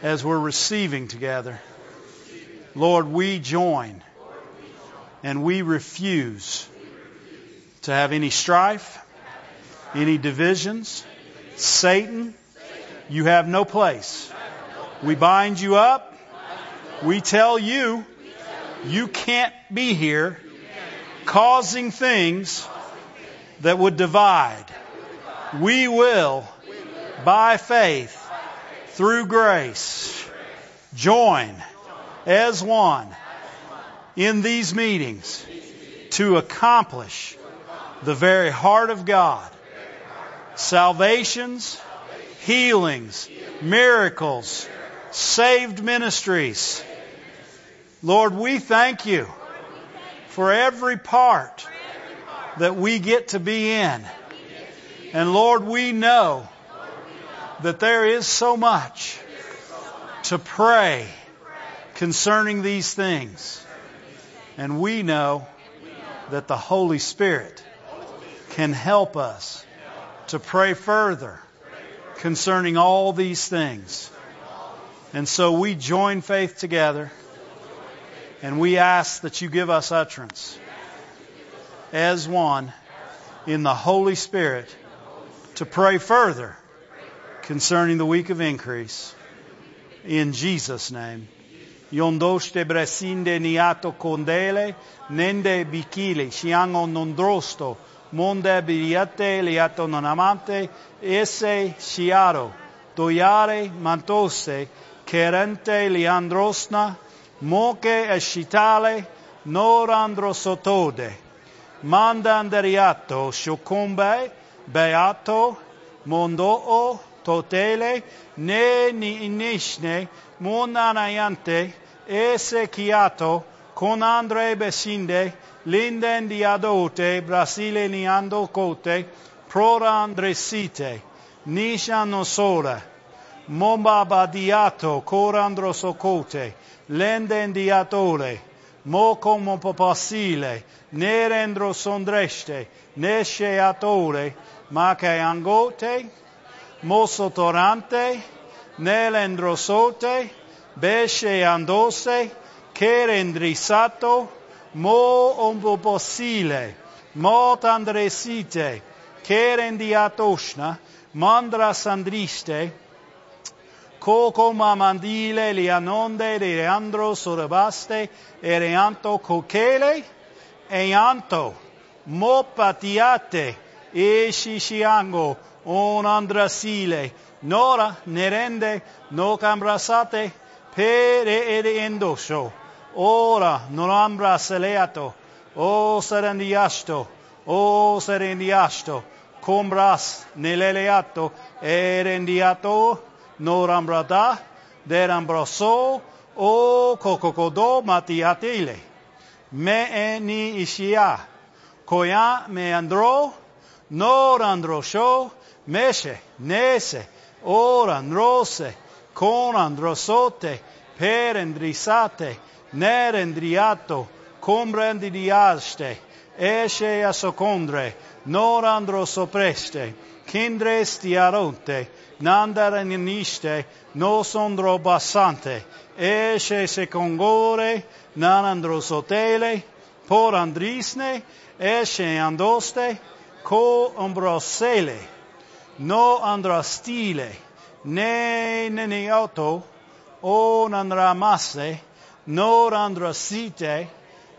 as we're receiving together. Lord, we join and we refuse to have any strife, any divisions. Satan, you have no place. We bind you up. We tell you, you can't be here causing things that would divide. We will, by faith, through grace, join as one in these meetings to accomplish the very heart of God. Salvations, healings, miracles, saved ministries. Lord, we thank you for every part that we get to be in. And Lord, we know that there is so much to pray concerning these things. And we know that the Holy Spirit can help us to pray further concerning all these things. And so we join faith together and we ask that you give us utterance as one in the Holy Spirit to pray further concerning the week of increase. In Jesus' name. Bresinde niato nende shiango nondrosto, monde liato nonamante, esse mantose, liandrosna, norandrosotode, beato, mondoo, totele, ne ni inishne, monanayante, ese chiato, con andre besinde, linden diadote, brasile niando cote, prora andresite, nisha nosora, momba badiato, corandro socote, lenden diatole, mo como popasile, nerendro sondreste, nesce atore, ma che angote, mosotorante, nell'endrosote, besce andose, che rendrisato, mo omboposile, mo tandresite, che rendiatosna, mandra sandriste, cocoma mandile lianonde reandro sorabaste ereanto cochele, eanto, mo patiate, shishiango, on andrasile, nora nerende, no cambrasate, pere ede endosho, ora non ambraseleato, o serendiasto, o serendiasto, combras neleleato, erendiato, norambrada, derambroso, o cococodo matiatile, me eni ishia, koya me andro, Noran drosho, meshe, nese, oran rose, conan rosote, perendrisate, nerendriato, combrandiriaste, eshe a socondre, noran rosopreste, kindres tiaronte, nandareniste, nosondro bassante, eshe secongore, nanandrosotele, porandrisne, eshe andoste, co ombrosele, no andrastile, ne neniauto, o nandramasse, no andrasite,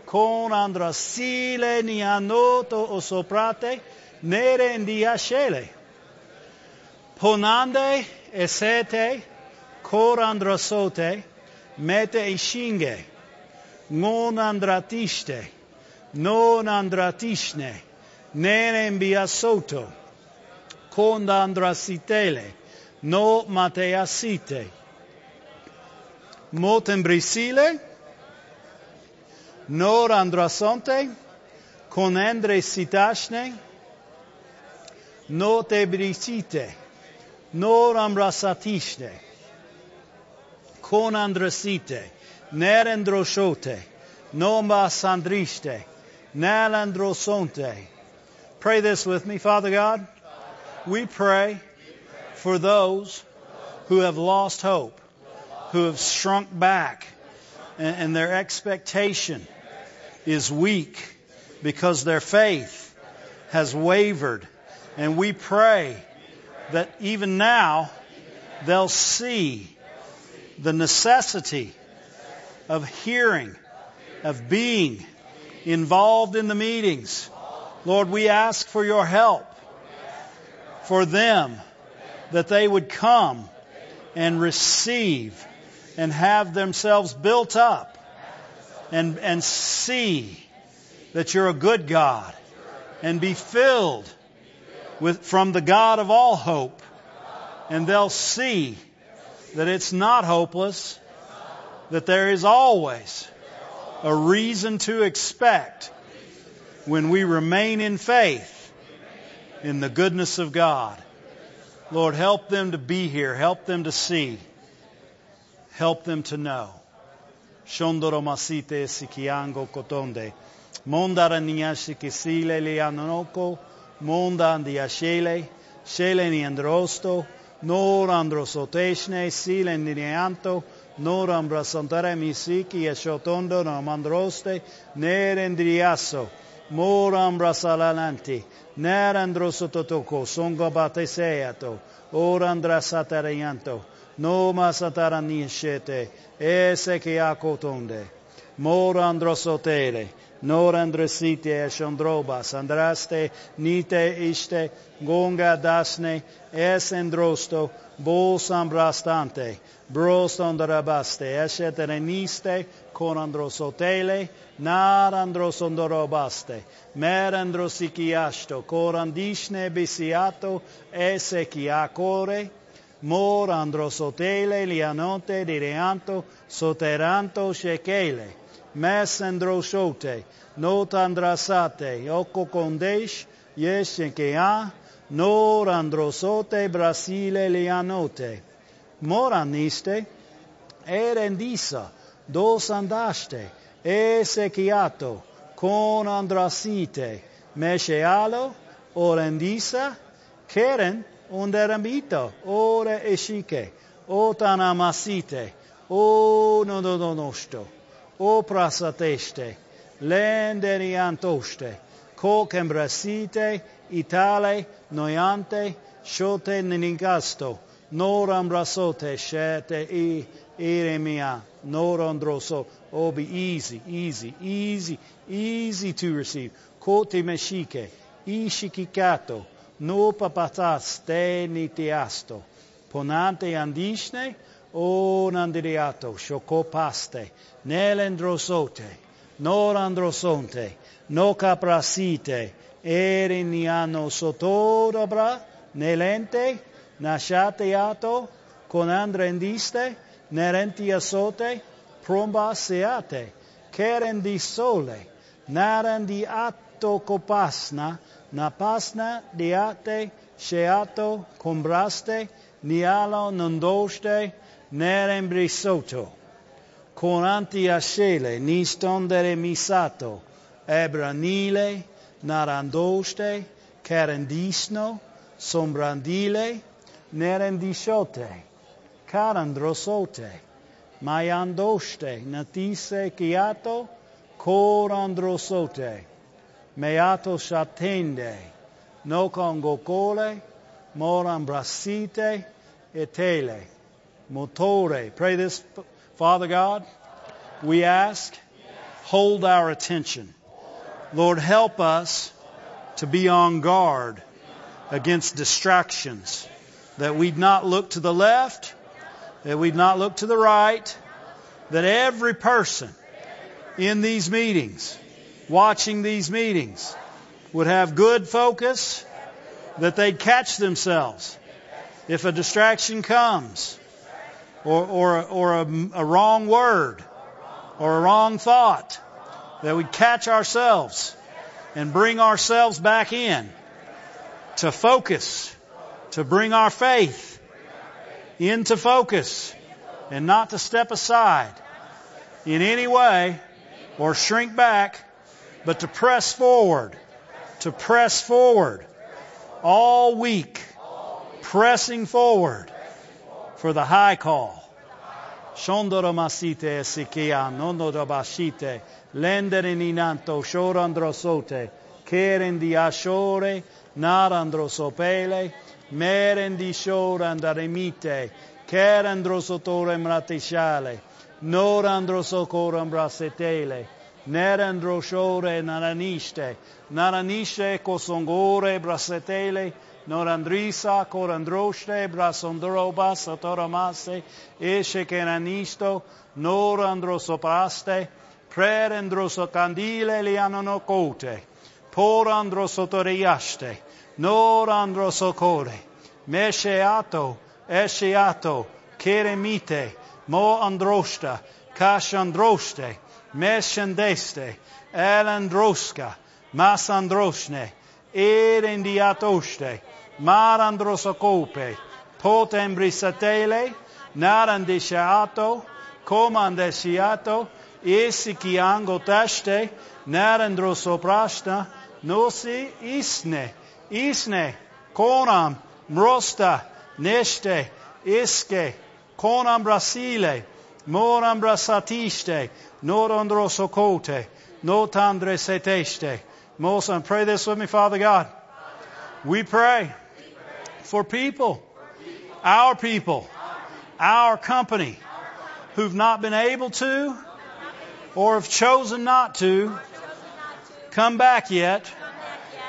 con andrasile ni anoto o soprate, nere indiascele. Ponande esete, cor andrasote, mete ishinge, non andratiste, non andratishne, nere imbiasoto, con andrasitele, no mateasite. Motembrisile, nor andrasonte, con andre citashne, no te brisite, nor ambrasatishne, con andrasite, ner androshote, no masandriste, nal androsonte. Pray this with me, Father God. We pray for those who have lost hope who have shrunk back and, their expectation is weak because their faith has wavered. And we pray that even now they'll see the necessity of hearing, of being involved in the meetings. Lord, we ask for your help for them that they would come and receive and have themselves built up and, and see that you're a good God and be filled with, from the God of all hope. And they'll see that it's not hopeless, that there is always a reason to expect when we remain in faith in the goodness of God. Lord, help them to be here. Help them to see. Help them to know. Shondoro masite sikiango kotonde. Lianonoko. Monda andiashele. Shele ni androsto. Nor androsoteshne. Sile. Nor ambrasantare misiki eshotondo no mandroste. moram rasalalanti, nerandro sototoco, songabate seato, orandra satarianto, noma sataranișete, ese che acotonde, morandro sotele, androsotele, nor andresite eshandrobas, andraste, nite iste, gonga dasne, es androsto, bos ambrastante, bros andrabaste, esetereniste, con androsotele, nar androsondorobaste, mer androsikiasto, corandishne bisiato, ese chi a core, mor androsotele lianote direanto soteranto shekele mes endrosote, not andrasate, oco condeish, yes chequea, nor androsote brasile lianote. Moraniste, erendisa, dos andaste, esequiato, con andrasite, meshealo, orendisa, keren, onderambito, ore eshique, otanamasite, o no no no nosto. Prasateste, lenderiantoste, co cembrasite, itale, noiante, shote niningasto, noram rasote, shete i iremia, norandroso, oh, be easy, easy, easy, easy to receive. Kote meshike, ishikikato, no papatas te nitiasto, ponante andisne, o nandiriato, shokopaste, nelendrosote, norandrosonte, no caprasite, eriniano sotodobra, nelente, nashateato, con andrendiste, nerentiasote, promba seate, kerendi sole, narandi atto copasna, napasna diate sheato combraste nialo nondoste nerembrisoto. Coranti ashele, nistondere misato, ebranile, narandoste, carendisno, sombrandile, nerendishote, carandrosote, mayandoste, natise chiato, corandrosote, meato shatende, no congocole, morambrasite, etele, motore. Pray this, Father God. We ask, hold our attention. Lord, help us to be on guard against distractions, that we'd not look to the left, that we'd not look to the right, that every person in these meetings, watching these meetings, would have good focus, that they'd catch themselves if a distraction comes, or, or, or a, a wrong word, or a wrong thought, that we'd catch ourselves and bring ourselves back in to focus, to bring our faith into focus, and not to step aside in any way or shrink back, but to press forward, to press forward all week, pressing forward for the high call. Shondoro masite esikia, nono dobashite, lendere ninanto, shorandrosote, kerendi ashore, narandrosopele, merendi shorandaremite, kerandrosotore mratishale, norandrosokoram brasetele, nerandroshore naraniste, naraniste kosongore brasetele, norandrisa, corandroste, brasondroba, satoramaste, eshekenanisto, norandrosopraste, prerendrosocandile lianonocote, porandrosotoriaste, norandrasocore, mesheato, esheato, keremite, moandrosta, kashandroste, meshendeste, elandroska, masandrosne, erendiatoste marandrosocope, potembrisatele, narandisciato, comandesiato, isikiango taste, narandrosoprasta, nosi isne, isne, conam, mrosta, neste, iske, conam brasile, moram brasatiste, norandrosocote, notandreseteste. Mosan, pray this with me, Father God. We pray for people, our people, our company, who've not been able to or have chosen not to come back yet,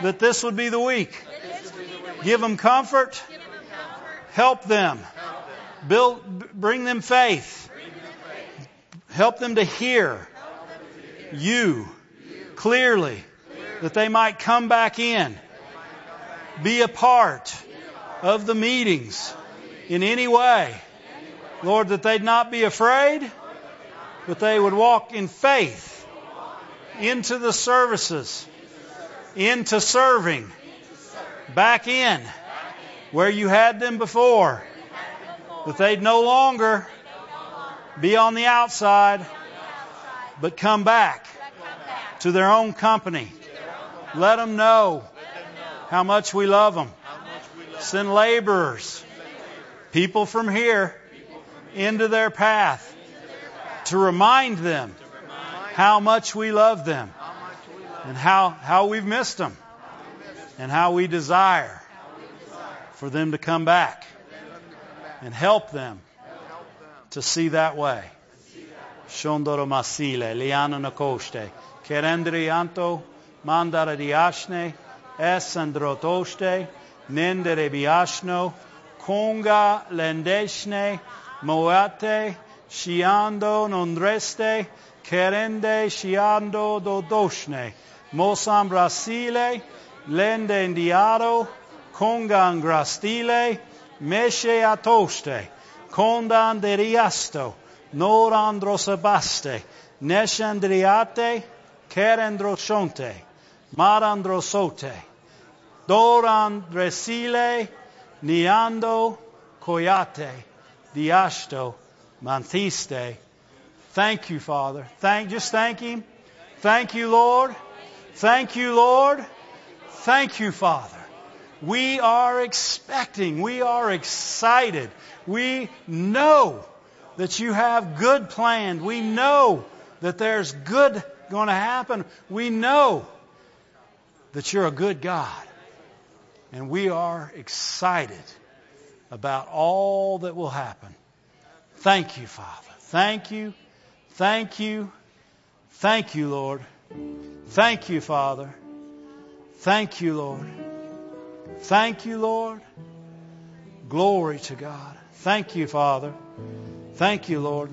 that this would be the week. Give them comfort, help them, build, bring them faith, help them to hear you clearly, that they might come back in, be a part of the meetings in any way. Lord, that they'd not be afraid, but they would walk in faith into the services, into serving, back in where you had them before. That they'd no longer be on the outside, but come back to their own company. Let them know how much we love them. Send laborers, people from here, into their path to remind them how much we love them and how, how we've missed them and how we desire for them to come back and help them to see that way. Shondoro masile, liana anto, mandara diashne, esandrotoste, nendere biashno, conga lendeshne, moate, shiando nondreste, kerende shiando dodoshne, mosam brasile, lende indiado, congan grastile, meshe atoste, condan deriasto, norandrosabaste, neshandriate, kerendroshonte, marandrosote, Doran resile niando coyate diasto mantiste Thank you, Father. Thank, just thank Him. Thank you, Lord. Thank you, Lord. Thank you, Father. We are expecting. We are excited. We know that you have good planned. We know that there's good going to happen. We know that you're a good God. And we are excited about all that will happen. Thank you, Father. Thank you. Thank you. Thank you, Lord. Thank you, Father. Thank you, Lord. Thank you, Lord. Glory to God. Thank you, Father. Thank you, Lord.